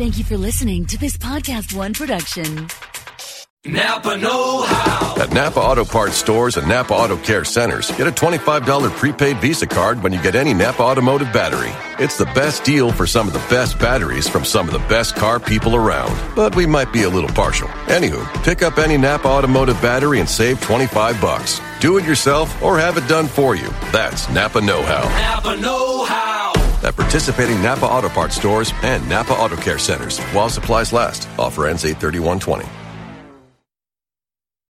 Thank you for listening to this Podcast One production. Napa Know How. At Napa Auto Parts stores and Napa Auto Care centers, get a $25 prepaid Visa card when you get any Napa Automotive battery. It's the best deal for some of the best batteries from some of the best car people around. But we might be a little partial. Anywho, pick up any Napa Automotive battery and save 25 bucks. Do it yourself or have it done for you. That's Napa Know How. Napa Know How. At participating Napa Auto Parts stores and Napa Auto Care centers while supplies last. Offer ends 83120.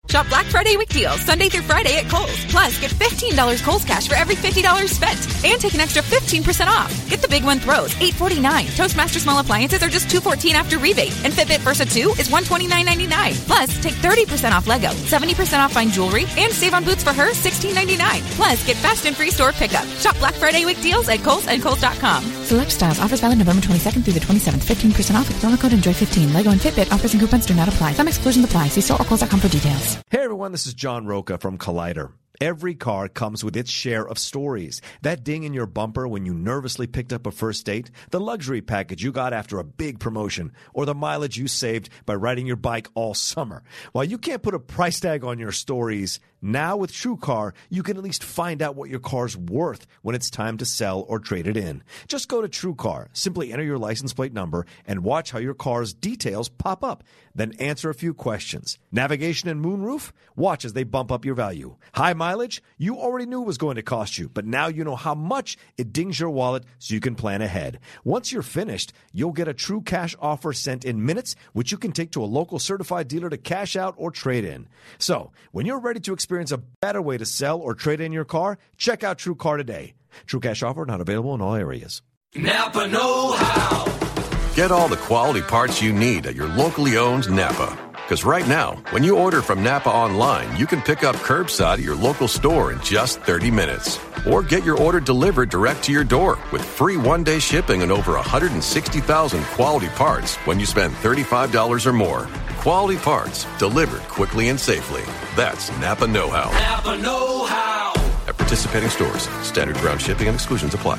Shop Black Friday week deals Sunday through Friday at Kohl's. Plus, get $15 Kohl's cash for every $50 spent. And take an extra 15% off. Get the big one throws, $849. Toastmaster small appliances are just 214 after rebate. And Fitbit Versa 2 is $129.99. Plus, take 30% off Lego, 70% off fine jewelry, and save on boots for her, $16.99. Plus, get fast and free store pickup. Shop Black Friday week deals at Kohl's and Kohl's.com. Select styles. Offers valid November 22nd through the 27th. 15% off with promo code ENJOY15. Lego and Fitbit offers and coupons do not apply. Some exclusions apply. See store or Kohl's.com for details. Hey everyone, this is John Rocha from Collider. Every car comes with its share of stories. That ding in your bumper when you nervously picked up a first date, the luxury package you got after a big promotion, or the mileage you saved by riding your bike all summer. While you can't put a price tag on your stories, now with TrueCar, you can at least find out what your car's worth when it's time to sell or trade it in. Just go to TrueCar, simply enter your license plate number, and watch how your car's details pop up. Then answer a few questions. Navigation and moonroof? Watch as they bump up your value. High mileage? You already knew it was going to cost you, but now you know how much it dings your wallet so you can plan ahead. Once you're finished, you'll get a true cash offer sent in minutes, which you can take to a local certified dealer to cash out or trade in. So, when you're ready to experience a better way to sell or trade in your car, check out TrueCar today. True cash offer not available in all areas. Napa Know How. Get all the quality parts you need at your locally owned Napa. Because right now, when you order from Napa online, you can pick up curbside at your local store in just 30 minutes. Or get your order delivered direct to your door with free one day shipping and over 160,000 quality parts when you spend $35 or more. Quality parts delivered quickly and safely. That's Napa Know How. Napa Know How. At participating stores, standard ground shipping and exclusions apply.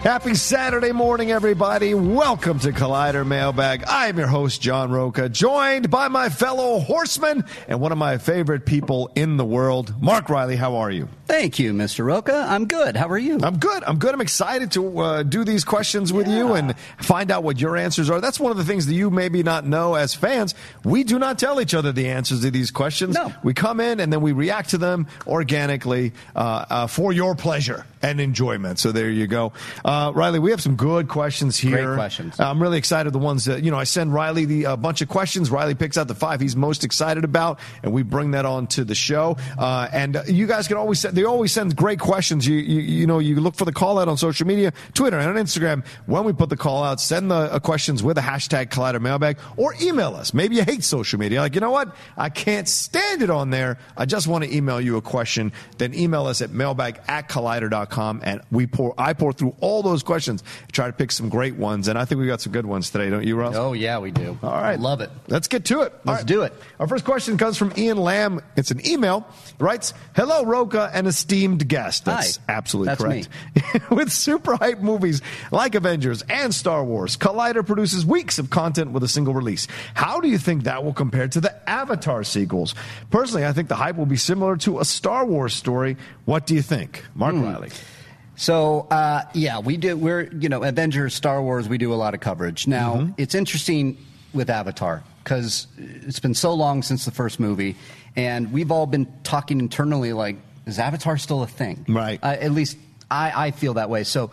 Happy Saturday morning, everybody. Welcome to Collider Mailbag. I'm your host, John Rocha, joined by my fellow horseman and one of my favorite people in the world, Mark Reilly. How are you? Thank you, Mr. Rocha. I'm good. How are you? I'm good. I'm good. I'm excited to uh, do these questions with you and find out what your answers are. That's one of the things that you maybe not know as fans. We do not tell each other the answers to these questions. No. We come in and then we react to them organically uh, uh, for your pleasure and enjoyment. So there you go. Uh, Reilly, we have some good questions here. Great questions. I'm really excited. The ones that, you know, I send Reilly the a bunch of questions. Reilly picks out the five he's most excited about, and we bring that on to the show. Uh, and uh, you guys can always send, they always send great questions. You, you, you know, you look for the call out on social media, Twitter and on Instagram. When we put the call out, send the uh, questions with a hashtag Collider Mailbag or email us. Maybe you hate social media. Like, you know what? I can't stand it on there. I just want to email you a question. Then email us at mailbag at collider.com and we pour, I pour through all those questions, try to pick some great ones. And I think we got some good ones today, don't you, Ross? Oh, yeah, we do. All right. Love it. Let's get to it. Let's do it. Our first question comes from Ian Lamb. It's an email. He writes, Hello, Rocha, an esteemed guest. That's Hi. absolutely That's correct. With super hype movies like Avengers and Star Wars, Collider produces weeks of content with a single release. How do you think that will compare to the Avatar sequels? Personally, I think the hype will be similar to a Star Wars story. What do you think? Mark Hmm. Reilly. So, uh, yeah, we do. We're, you know, Avengers, Star Wars, we do a lot of coverage. Now, Mm-hmm. it's interesting with Avatar because it's been so long since the first movie, and we've all been talking internally like, is Avatar still a thing? Right. Uh, at least I, I feel that way. So,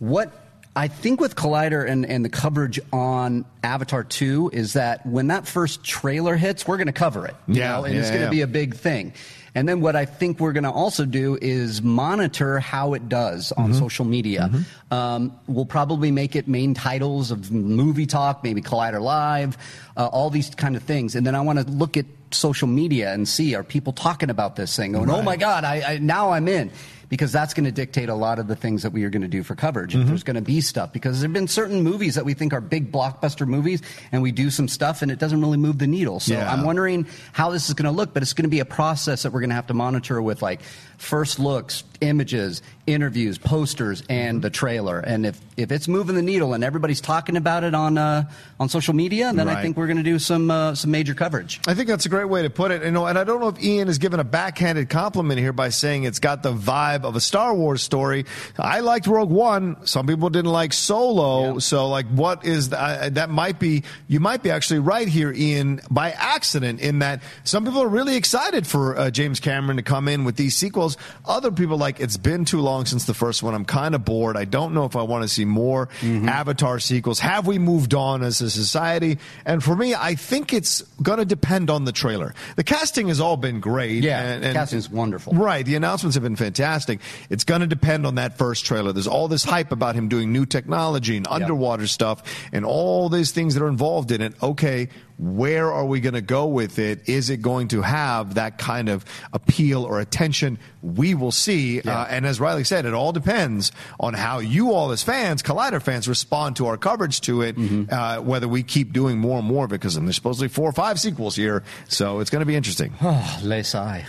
what I think with Collider and, and the coverage on Avatar 2 is that when that first trailer hits, we're going to cover it. you Yeah, know, and yeah, it's going to yeah. be a big thing. And then what I think we're going to also do is monitor how it does on Mm-hmm. social media. Um, we'll probably make it main titles of movie talk, maybe Collider Live, uh, all these kind of things. And then I want to look at social media and see are people talking about this thing, going, "Oh my God, I, I now I'm in." Because that's going to dictate a lot of the things that we are going to do for coverage. Mm-hmm. If there's going to be stuff, because there have been certain movies that we think are big blockbuster movies, and we do some stuff, and it doesn't really move the needle. So Yeah. I'm wondering how this is going to look, but it's going to be a process that we're going to have to monitor with like first looks, images, interviews, posters, and the trailer. And if, if it's moving the needle and everybody's talking about it on uh, on social media, then I think we're going to do some uh, some major coverage. I think that's a great way to put it. You know, and I don't know if Ian is given a backhanded compliment here by saying it's got the vibe of a Star Wars story. I liked Rogue One. Some people didn't like Solo. Yeah. So, like, what is the, uh, that? Might be you might be actually right here, Ian, by accident. In that some people are really excited for uh, James Cameron to come in with these sequels. Other people like it's been too long since the first one. I'm kind of bored. I don't know if I want to see more Mm-hmm. Avatar sequels. Have we moved on as a society? And for me, I think it's going to depend on the trailer. The casting has all been great. Yeah, and, the and- casting's wonderful. Right, the announcements have been fantastic. It's going to depend on that first trailer. There's all this hype about him doing new technology and underwater stuff and all these things that are involved in it. Okay, where are we going to go with it? Is it going to have that kind of appeal or attention? We will see. Uh, and as Reilly said, it all depends on how you all as fans, Collider fans, respond to our coverage to it, Mm-hmm. uh, whether we keep doing more and more of it because there's supposedly four or five sequels here. So it's going to be interesting. Oh, Les Sai.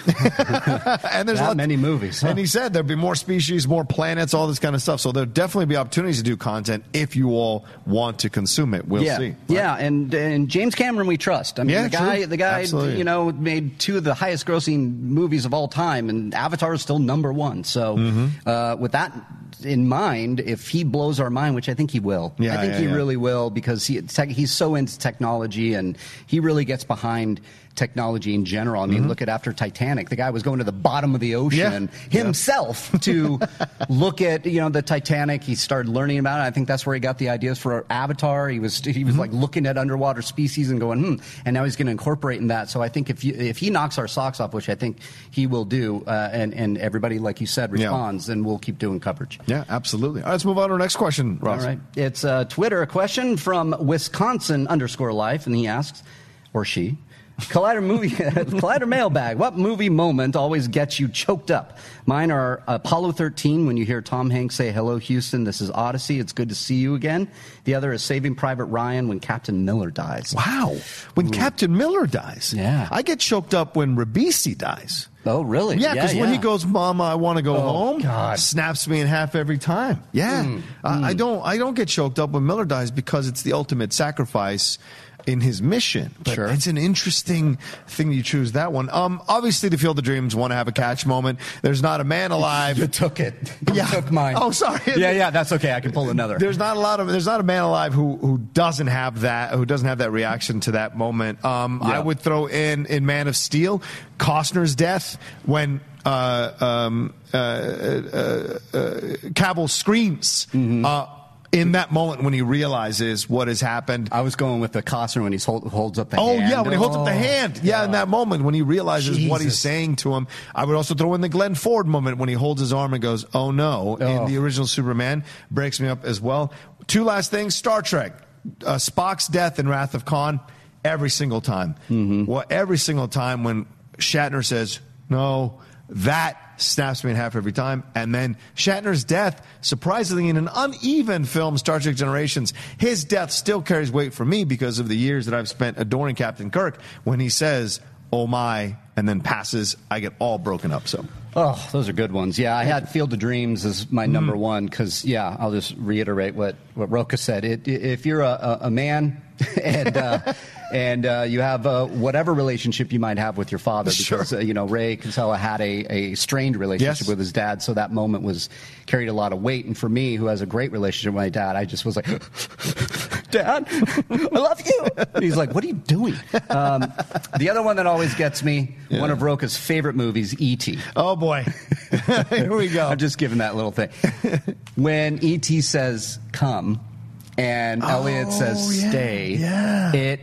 and there's lots- many movies, huh? And he said there'd be more species, more planets, all this kind of stuff. So there'll definitely be opportunities to do content if you all want to consume it. We'll yeah, see. yeah, and and James Cameron we trust. I mean, Yeah, the guy, true. the guy, Absolutely. you know, made two of the highest grossing movies of all time, and Avatar is still number one. So, Mm-hmm. uh, with that in mind, if he blows our mind, which I think he will, Yeah, I think yeah, he yeah. really will because he tech, he's so into technology and he really gets behind technology in general. I mean, look at after Titanic, the guy was going to the bottom of the ocean Mm-hmm. Himself to look at you know the Titanic. He started learning about it. I think that's where he got the ideas for Avatar. He was he was Mm-hmm. like looking at underwater species and going, hmm. And now he's going to incorporate in that. So I think if you, if he knocks our socks off, which I think he will do, uh, and and everybody like you said Yeah. responds, then we'll keep doing coverage. Yeah, absolutely. All right, let's move on to our next question, Ross. All right. It's uh, Twitter, a question from Wisconsin underscore life, and he asks, or she, Collider movie, Collider mailbag. What movie moment always gets you choked up? Mine are Apollo 13 when you hear Tom Hanks say, "Hello, Houston. This is Odyssey. It's good to see you again." The other is Saving Private Ryan when Captain Miller dies. Wow. When Captain Miller dies. Yeah. I get choked up when Ribisi dies. Oh, really? Yeah, because when he goes, "Mama, I want to go Oh, home," God. snaps me in half every time. Yeah, Mm, Uh, I don't. I don't get choked up when Miller dies because it's the ultimate sacrifice in his mission. But Sure. it's an interesting thing you choose that one. Um, obviously, the Field of Dreams want to have a catch moment. There's not a man alive. You took it. You Yeah. took mine. Oh, sorry. Yeah, yeah, that's okay. I can pull another. There's not a lot of there's not a man alive who who doesn't have that who doesn't have that reaction to that moment. Um, I would throw in in Man of Steel, Costner's death when. Uh, um, uh, uh, uh, Cavill screams Mm-hmm. In that moment when he realizes what has happened. I was going with the Costner when he hold, holds up the Oh hand. yeah, when he holds up the Oh, hand. Yeah, in that moment when he realizes what he's saying to him. I would also throw in the Glenn Ford moment when he holds his arm and goes, "Oh no!" In Oh. the original Superman breaks me up as well. Two last things: Star Trek, uh, Spock's death in Wrath of Khan. Every single time, Mm-hmm. well, every single time when Shatner says no, that snaps me in half every time. And then Shatner's death, surprisingly, in an uneven film, Star Trek Generations, his death still carries weight for me because of the years that I've spent adoring Captain Kirk. When he says, "Oh my," and then passes, I get all broken up. So. Oh, those are good ones. Yeah, I had Field of Dreams as my number mm. one because, yeah, I'll just reiterate what, what Rocha said. It, if you're a, a man and uh, and uh, you have uh, whatever relationship you might have with your father, Sure. because uh, you know Ray Kinsella had a, a strained relationship Yes. with his dad, so that moment was carried a lot of weight. And for me, who has a great relationship with my dad, I just was like, "Dad, I love you." He's like, "What are you doing?" Um, the other one that always gets me, one of Rocha's favorite movies, E.T. Oh boy, here we go. I'm just giving that little thing. when E.T. says "come" and Elliott says Oh, yeah, "stay," yeah. it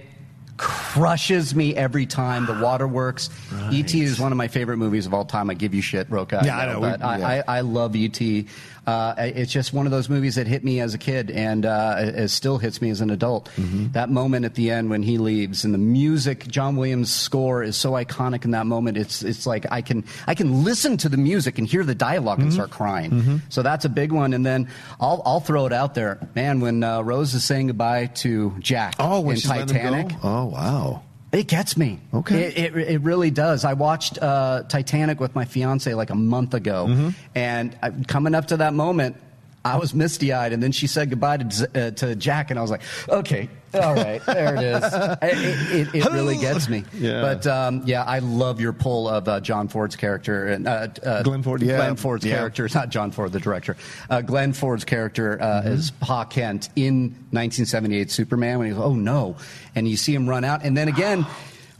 crushes me every time. The waterworks. E.T. is one of my favorite movies of all time. I give you shit, Rocha. Yeah, I know. We- I, yeah. I, I love E.T. Uh, it's just one of those movies that hit me as a kid and uh, it, still hits me as an adult. Mm-hmm. That moment at the end when he leaves and the music, John Williams' score is so iconic in that moment. It's it's like I can I can listen to the music and hear the dialog Mm-hmm. and start crying. So that's a big one. And then I'll I'll throw it out there, man. When uh, Rose is saying goodbye to Jack Oh, in she's letting him Titanic. Oh wow. It gets me. Okay. It, it, it really does. I watched uh, Titanic with my fiance like a month ago, Mm-hmm. and I, coming up to that moment, I was misty eyed, and then she said goodbye to, uh, to Jack, and I was like, okay, all right, there it is. It, it, it, really gets me. Yeah. But um, yeah, I love your pull of uh, John Ford's character and uh, uh, Glenn Ford, yeah. Glenn Ford's Yeah. character, not John Ford, the director. Uh, Glenn Ford's character uh, Mm-hmm. is Pa Kent in 1978 Superman when he goes, oh no, and you see him run out, and then again.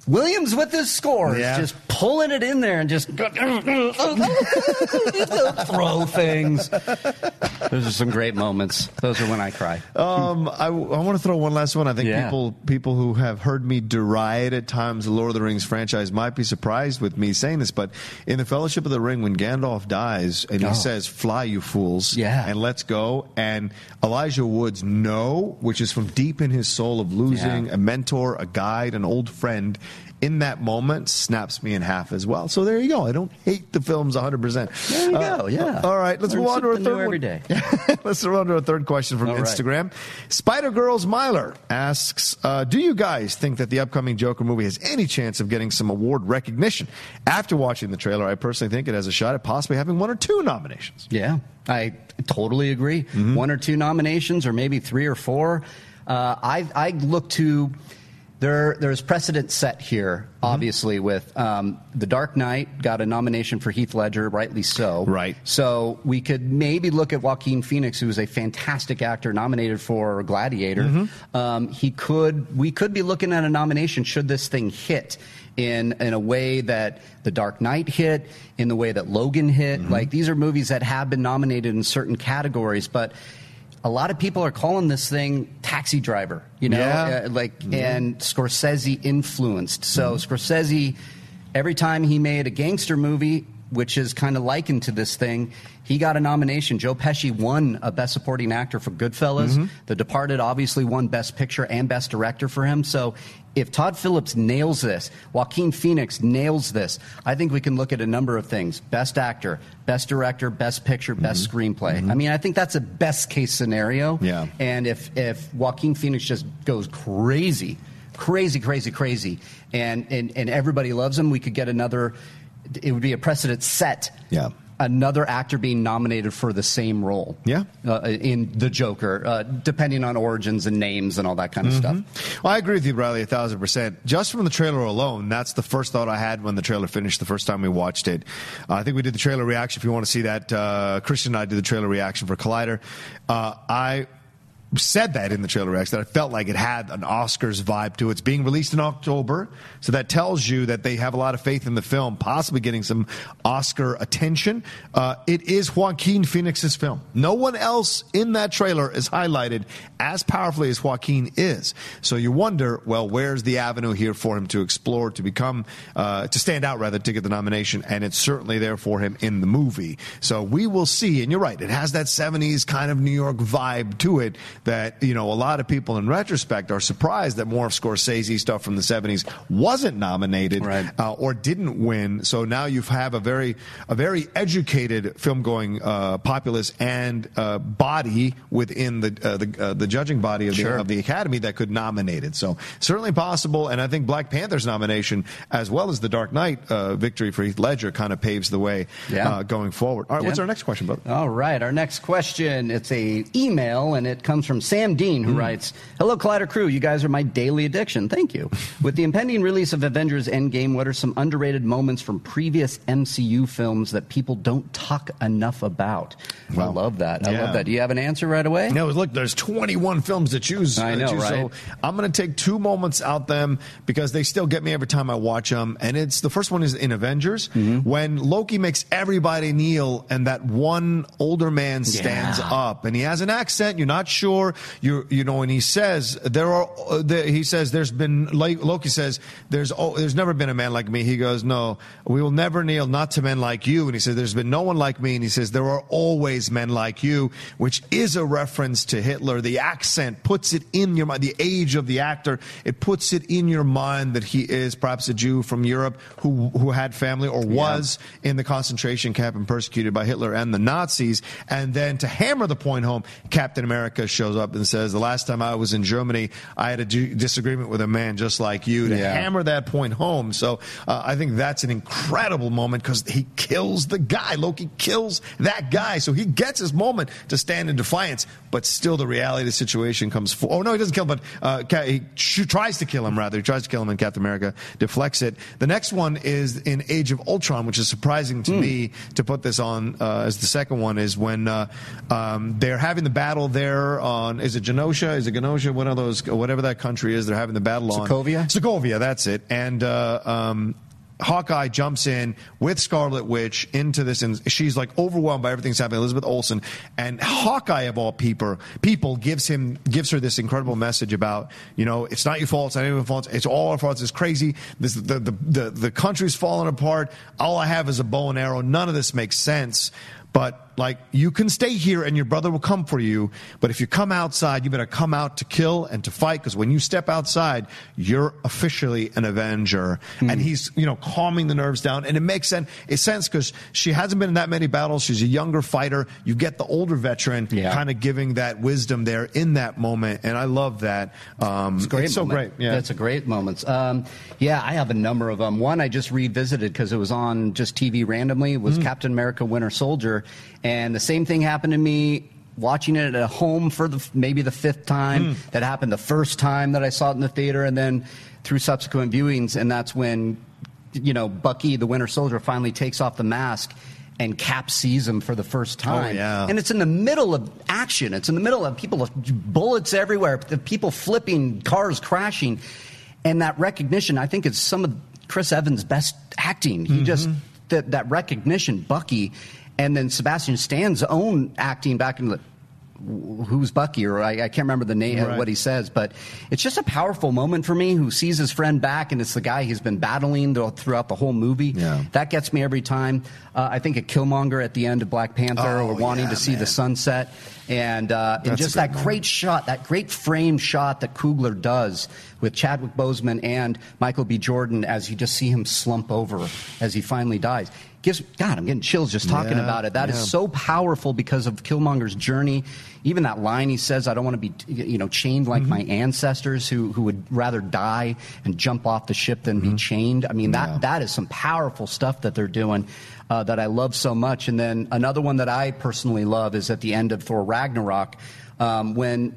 Williams with his scores, Yeah. just pulling it in there and just throw things. Those are some great moments. Those are when I cry. Um, I, want to throw one last one. I think Yeah. people people who have heard me deride at times the Lord of the Rings franchise might be surprised with me saying this, but in the Fellowship of the Ring, when Gandalf dies and he Oh. says, "Fly, you fools," Yeah. and let's go, and Elijah Wood's "No," which is from deep in his soul of losing Yeah. a mentor, a guide, an old friend. In that moment, snaps me in half as well. So there you go. I don't hate the films 100. percent There you go, yeah. All right, let's Learn move on to our third every day. let's move on to a third question from All right. Instagram. Spider Girls Myler asks, uh, "Do you guys think that the upcoming Joker movie has any chance of getting some award recognition?" After watching the trailer, I personally think it has a shot at possibly having one or two nominations. Yeah, I totally agree. One or two nominations, or maybe three or four. Uh, I, I look to there. There's precedent set here, obviously, with um, The Dark Knight got a nomination for Heath Ledger, rightly so. Right. So we could maybe look at Joaquin Phoenix, who is a fantastic actor, nominated for Gladiator. Um, he could. We could be looking at a nomination should this thing hit in in a way that The Dark Knight hit, in the way that Logan hit. Like these are movies that have been nominated in certain categories, but. A lot of people are calling this thing Taxi Driver, you know, Yeah. uh, like and Scorsese influenced. So Scorsese, every time he made a gangster movie, which is kind of likened to this thing, he got a nomination. Joe Pesci won a Best Supporting Actor for Goodfellas. Mm-hmm. The Departed obviously won Best Picture and Best Director for him. So if Todd Phillips nails this, Joaquin Phoenix nails this, I think we can look at a number of things: Best Actor, Best Director, Best Picture, Best mm-hmm. Screenplay. Mm-hmm. I mean, I think that's a best case scenario. Yeah. And if if Joaquin Phoenix just goes crazy, crazy, crazy, crazy, and and, and everybody loves him, we could get another. It would be a precedent set. Yeah. Another actor being nominated for the same role. Yeah. Uh, in The Joker, uh, depending on origins and names and all that kind of stuff. Well, I agree with you, Bradley, a thousand percent. Just from the trailer alone, that's the first thought I had when the trailer finished the first time we watched it. Uh, I think we did the trailer reaction. If you want to see that, uh, Christian and I did the trailer reaction for Collider. Uh, I said that in the trailer reaction that I felt like it had an Oscars vibe to it. It's being released in October, so that tells you that they have a lot of faith in the film, possibly getting some Oscar attention. Uh, it is Joaquin Phoenix's film. No one else in that trailer is highlighted as powerfully as Joaquin is. So you wonder, well, where's the avenue here for him to explore, to become, uh, to stand out rather, to get the nomination? And it's certainly there for him in the movie. So we will see. And you're right, it has that 70s kind of New York vibe to it that, you know, a lot of people in retrospect are surprised that more of Scorsese stuff from the 70s wasn't nominated Right. uh, or didn't win. So now you have a very, a very educated film going uh, populace and uh, body within the uh, the, uh, the judging body of the, Sure. of the Academy that could nominate it. So certainly possible. And I think Black Panther's nomination, as well as the Dark Knight uh, victory for Heath Ledger, kind of paves the way Yeah. uh, going forward. All right, what's our next question, brother? All right, our next question. It's a email, and it comes from from Sam Dean, who writes, Hello, Collider crew. You guys are my daily addiction. Thank you. With the impending release of Avengers Endgame, what are some underrated moments from previous MCU films that people don't talk enough about? I love that. I yeah. love that. Do you have an answer right away? No, look, there's 21 films to choose. I know, choose, right? So I'm going to take two moments out them because they still get me every time I watch them. And it's the first one is in Avengers Mm-hmm. when Loki makes everybody kneel and that one older man stands Yeah. up and he has an accent. You're not sure. You you know, and he says there are. Uh, he says there's been like Loki says there's oh, there's never been a man like me. He goes no, we will never kneel not to men like you. And he says there's been no one like me. And he says there are always men like you, which is a reference to Hitler. The accent puts it in your mind. The age of the actor it puts it in your mind that he is perhaps a Jew from Europe who who had family or was in the concentration camp and persecuted by Hitler and the Nazis. And then to hammer the point home, Captain America shows up and says, "The last time I was in Germany, I had a d- disagreement with a man just like you." To Yeah. hammer that point home. So uh, I think that's an incredible moment because he kills the guy. Loki kills that guy, so he gets his moment to stand in defiance. But still, the reality of the situation comes. For- oh no, he doesn't kill him, but uh, he tries to kill him. Rather, he tries to kill him, and Captain America deflects it. The next one is in Age of Ultron, which is surprising to me to put this on uh, as the second one. Is when uh, um, they're having the battle there on is it Genosha? Is it Genosha? One of those, whatever that country is, they're having the battle on Sokovia? Sokovia, that's it. And uh, um, Hawkeye jumps in with Scarlet Witch into this, and she's like overwhelmed by everything that's happening. Elizabeth Olsen and Hawkeye of all people, people gives him gives her this incredible message about you know it's not your fault, it's not anyone's fault, it's all our faults. It's crazy. This the the the, the country's falling apart. All I have is a bow and arrow. None of this makes sense. But like you can stay here and your brother will come for you. But if you come outside, you better come out to kill and to fight because when you step outside, you're officially an avenger. Hmm. And he's you know calming the nerves down, and it makes sense. It's sense because she hasn't been in that many battles. She's a younger fighter. You get the older veteran Yeah. kind of giving that wisdom there in that moment, and I love that. Um, It's great. so great. Yeah. That's a great moment. Um, yeah, I have a number of them. One I just revisited because it was on just TV randomly was Mm. Captain America: Winter Soldier, and the same thing happened to me watching it at home for the maybe the fifth time. Mm. That happened the first time that I saw it in the theater, and then through subsequent viewings, and that's when you know Bucky, the Winter Soldier, finally takes off the mask. And Cap sees him for the first time. Oh, yeah. And it's in the middle of action. It's in the middle of people, bullets everywhere, the people flipping, cars crashing. And that recognition, I think, is some of Chris Evans' best acting. He just, that, that recognition, Bucky, and then Sebastian Stan's own acting back in the, who's Bucky, or I, I can't remember the name, Right. what he says, but it's just a powerful moment for me who sees his friend back, and it's the guy he's been battling throughout the whole movie. Yeah. That gets me every time. Uh, I think a Killmonger at the end of Black Panther, Oh, or wanting yeah, to see man. the sunset, and, uh, and just great that great shot, that great frame shot that Coogler does with Chadwick Boseman and Michael B. Jordan as you just see him slump over as he finally dies. Gives God, I'm getting chills just talking Yeah, about it. That is yeah. so powerful because of Killmonger's journey. Even that line he says, "I don't want to be, you know, chained like my ancestors who who would rather die and jump off the ship than be chained." I mean, that Yeah. that is some powerful stuff that they're doing uh, that I love so much. And then another one that I personally love is at the end of Thor Ragnarok. Um, when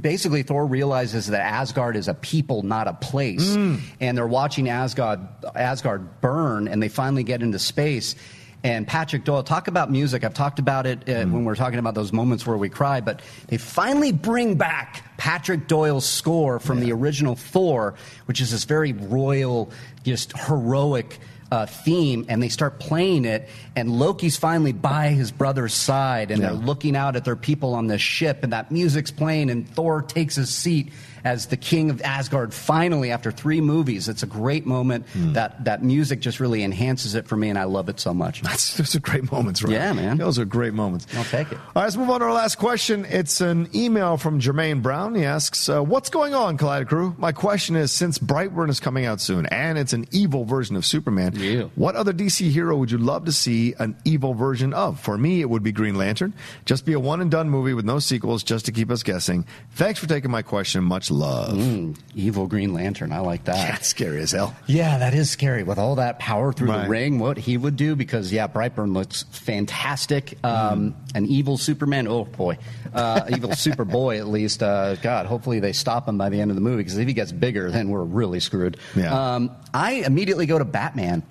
basically Thor realizes that Asgard is a people, not a place, and they're watching Asgard Asgard burn, and they finally get into space. And Patrick Doyle, talk about music. I've talked about it uh, when we're talking about those moments where we cry, but they finally bring back Patrick Doyle's score from the original Thor, which is this very royal, just heroic uh, theme, and they start playing it. And Loki's finally by his brother's side, and they're looking out at their people on this ship, and that music's playing, and Thor takes his seat as the king of Asgard. Finally, after three movies, it's a great moment. That that music just really enhances it for me, and I love it so much. That's those are great moments, right? Yeah, man. Those are great moments. I'll take it. All right, let's move on to our last question. It's an email from Jermaine Brown. He asks, uh, "What's going on, Collider Crew? My question is: Since Brightburn is coming out soon, and it's an evil version of Superman, Yeah. what other DC hero would you love to see an evil version of? For me, it would be Green Lantern. Just be a one and done movie with no sequels, just to keep us guessing. Thanks for taking my question. Much love." Love. Mm, evil Green Lantern. I like that. That's scary as hell. Yeah, that is scary with all that power through Right. the ring. What he would do because yeah, Brightburn looks fantastic. Um, An evil Superman. Oh boy, uh, evil Superboy at least. Uh, God, hopefully they stop him by the end of the movie because if he gets bigger, then we're really screwed. Yeah. Um, I immediately go to Batman.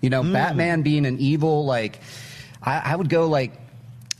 You know, Batman being an evil like, I, I would go like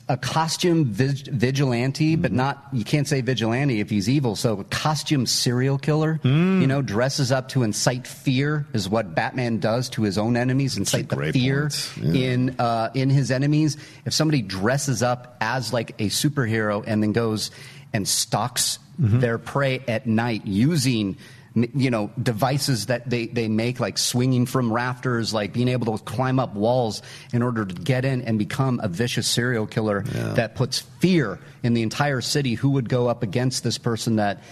a costume vig- vigilante, but not, you can't say vigilante if he's evil. So a costume serial killer, you know, dresses up to incite fear is what Batman does to his own enemies, incite the fear. Yeah. in, uh, in his enemies. If somebody dresses up as like a superhero and then goes and stalks their prey at night using you know devices that they, they make like swinging from rafters like being able to climb up walls in order to get in and become a vicious serial killer that puts fear in the entire city. Who would go up against this person that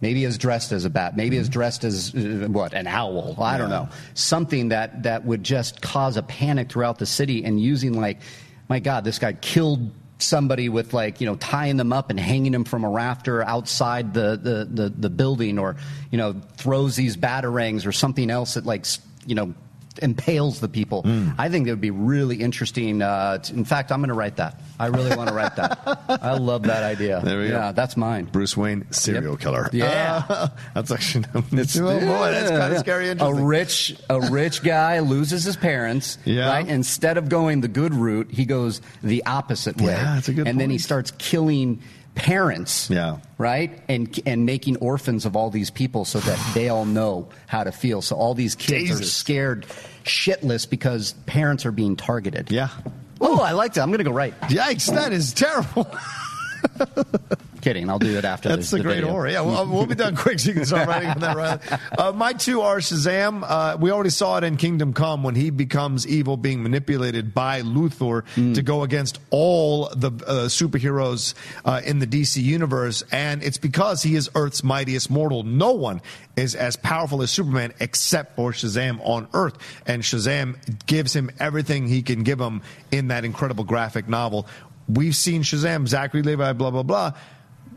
maybe is dressed as a bat maybe is dressed as uh, what an owl? I don't know. Something that that would just cause a panic throughout the city and using like my god this guy killed somebody with like you know tying them up and hanging them from a rafter outside the the the, the building or you know throws these batarangs or something else that like you know impales the people i think that would be really interesting uh, t- in fact i'm going to write that i really want to write that i love that idea There we go. yeah that's mine Bruce Wayne, serial Yep. killer. Yeah. Uh, that's actually it's, oh, boy, that's kind of Yeah. scary. A rich, a rich guy loses his parents. Yeah. Right. Instead of going the good route, he goes the opposite way. Yeah, that's a good And then he starts killing parents. Yeah. Right. And and making orphans of all these people so that they all know how to feel. So all these kids are scared shitless because parents are being targeted. Yeah. Oh, I like that. I'm going to go right. Yikes! That is terrible. Kidding. I'll do it after That's the, a the great horror. Yeah, well, we'll be done quick so you can start writing on that. Right? Uh, my two are Shazam. Uh, we already saw it in Kingdom Come when he becomes evil, being manipulated by Luthor to go against all the uh, superheroes uh, in the DC universe, and it's because he is Earth's mightiest mortal. No one is as powerful as Superman except for Shazam on Earth, and Shazam gives him everything he can give him in that incredible graphic novel. We've seen Shazam, Zachary Levi, blah blah blah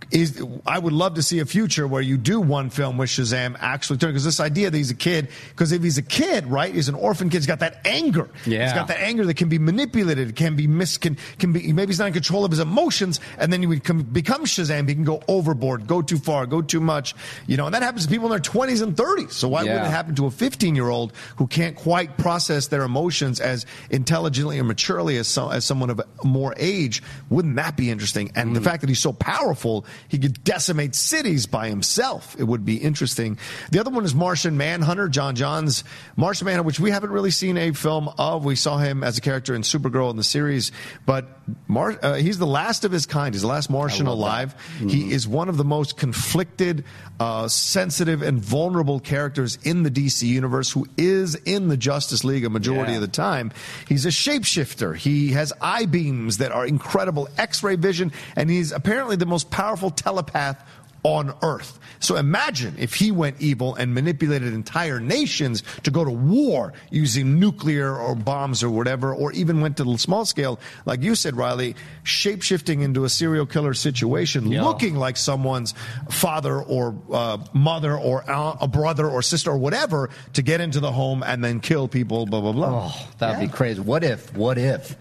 is I would love to see a future where you do one film with Shazam actually turn because this idea that he's a kid because if he's a kid right he's an orphan kid he's got that anger Yeah. he's got that anger that can be manipulated can be mis can, can be maybe he's not in control of his emotions and then he would come, become Shazam he can go overboard go too far go too much you know and that happens to people in their 20s and 30s so why Yeah. wouldn't it happen to a 15 year old who can't quite process their emotions as intelligently or maturely as, so, as someone of more age wouldn't that be interesting and Mm. the fact that he's so powerful he could decimate cities by himself. It would be interesting. The other one is martian manhunter J'onn J'onzz. Martian manhunter which we haven't really seen a film of. We saw him as a character in supergirl in the series but Mar- uh, he's the last of his kind. He's the last martian alive. He is one of the most conflicted uh, sensitive and vulnerable characters in the dc universe who is in the justice league a majority Yeah. of the time. He's a shapeshifter. He has eye beams that are incredible. X-ray vision and he's apparently the most powerful telepath on earth so imagine if he went evil and manipulated entire nations to go to war using nuclear or bombs or whatever or even went to the small scale like you said reilly shapeshifting into a serial killer situation Yeah. looking like someone's father or uh, mother or uh, a brother or sister or whatever to get into the home and then kill people blah blah blah Oh, that'd be crazy. What if, what if,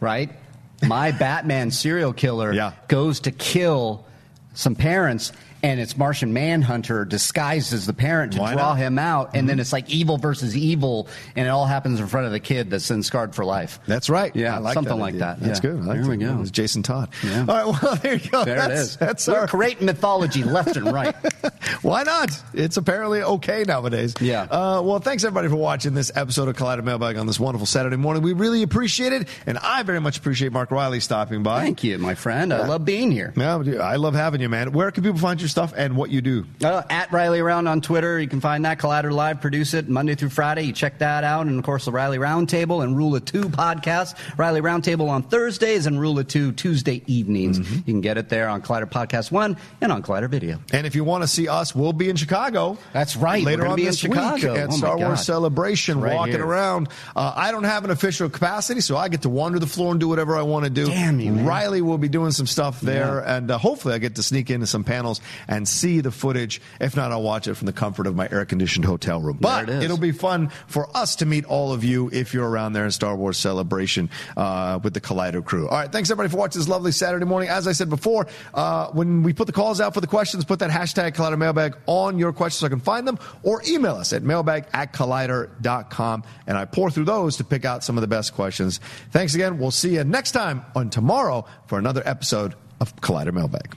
right? My Batman serial killer Yeah. goes to kill some parents and it's Martian Manhunter disguised as the parent to Why draw not? Mm-hmm. him out, and then it's like evil versus evil, and it all happens in front of the kid that's then scarred for life. That's right. Yeah, I like something that like that. That's Yeah. good. I like There we go. It was Jason Todd. Yeah. All right. Well, there you go. There that's, it is. That's We're our, creating mythology left and right. Why not? It's apparently okay nowadays. Yeah. Uh, well, thanks everybody for watching this episode of Collider Mailbag on this wonderful Saturday morning. We really appreciate it, and I very much appreciate Mark Reilly stopping by. Thank you, my friend. I love being here. Yeah, I love having you, man. Where can people find your stuff and what you do? Uh, at Reilly Round on Twitter. You can find that. Collider Live produce it Monday through Friday. You check that out. And of course, the Reilly Roundtable and Rule of Two podcast. Reilly Roundtable on Thursdays and Rule of Two Tuesday evenings. Mm-hmm. You can get it there on Collider Podcast One and on Collider Video. And if you want to see us, we'll be in Chicago. That's right. Later on be in this Chicago. week at Oh, Star Wars Celebration, Right walking here. around. Uh, I don't have an official capacity, so I get to wander the floor and do whatever I want to do. Damn you, man. Reilly will be doing some stuff there, and uh, hopefully I get to sneak into some panels and see the footage. If not, I'll watch it from the comfort of my air conditioned hotel room. But it is. it'll be fun for us to meet all of you if you're around there in Star Wars Celebration uh, with the Collider crew. All right, thanks everybody for watching this lovely Saturday morning. As I said before, uh, when we put the calls out for the questions, put that hashtag Collider Mailbag on your questions so I can find them, or email us at mailbag at collider.com, and I pour through those to pick out some of the best questions. Thanks again. We'll see you next time on tomorrow for another episode of Collider Mailbag.